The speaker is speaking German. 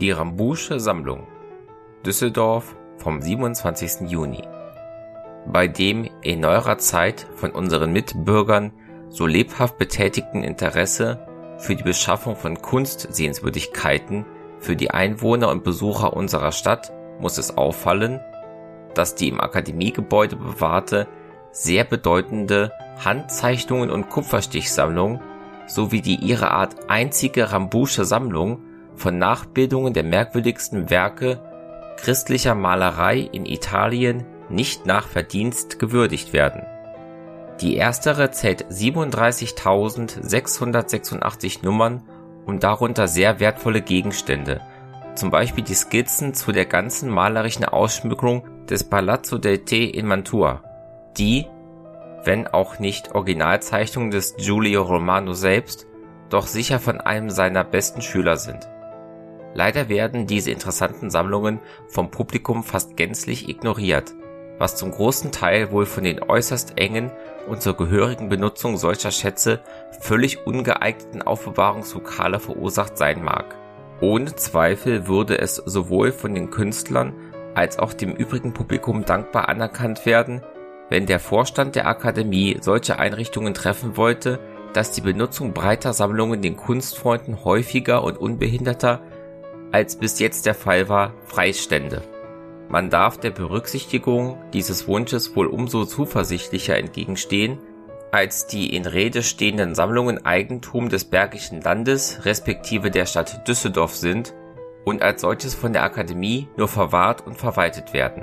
Die Rambusche Sammlung Düsseldorf vom 27. Juni, bei dem in neuerer Zeit von unseren Mitbürgern so lebhaft betätigten Interesse für die Beschaffung von Kunstsehenswürdigkeiten für die Einwohner und Besucher unserer Stadt muss es auffallen, dass die im Akademiegebäude bewahrte sehr bedeutende Handzeichnungen und Kupferstichsammlung sowie die ihrer Art einzige Rambusche Sammlung von Nachbildungen der merkwürdigsten Werke christlicher Malerei in Italien nicht nach Verdienst gewürdigt werden. Die erstere zählt 37.686 Nummern und darunter sehr wertvolle Gegenstände, zum Beispiel die Skizzen zu der ganzen malerischen Ausschmückung des Palazzo del Te in Mantua, die, wenn auch nicht Originalzeichnungen des Giulio Romano selbst, doch sicher von einem seiner besten Schüler sind Leider werden diese interessanten Sammlungen vom Publikum fast gänzlich ignoriert, was zum großen Teil wohl von den äußerst engen und zur gehörigen Benutzung solcher Schätze völlig ungeeigneten Aufbewahrungslokale verursacht sein mag. Ohne Zweifel würde es sowohl von den Künstlern als auch dem übrigen Publikum dankbar anerkannt werden, wenn der Vorstand der Akademie solche Einrichtungen treffen wollte, dass die Benutzung breiter Sammlungen den Kunstfreunden häufiger und unbehinderter als bis jetzt der Fall war, freistände. Man darf der Berücksichtigung dieses Wunsches wohl umso zuversichtlicher entgegenstehen, als die in Rede stehenden Sammlungen Eigentum des Bergischen Landes respektive der Stadt Düsseldorf sind und als solches von der Akademie nur verwahrt und verwaltet werden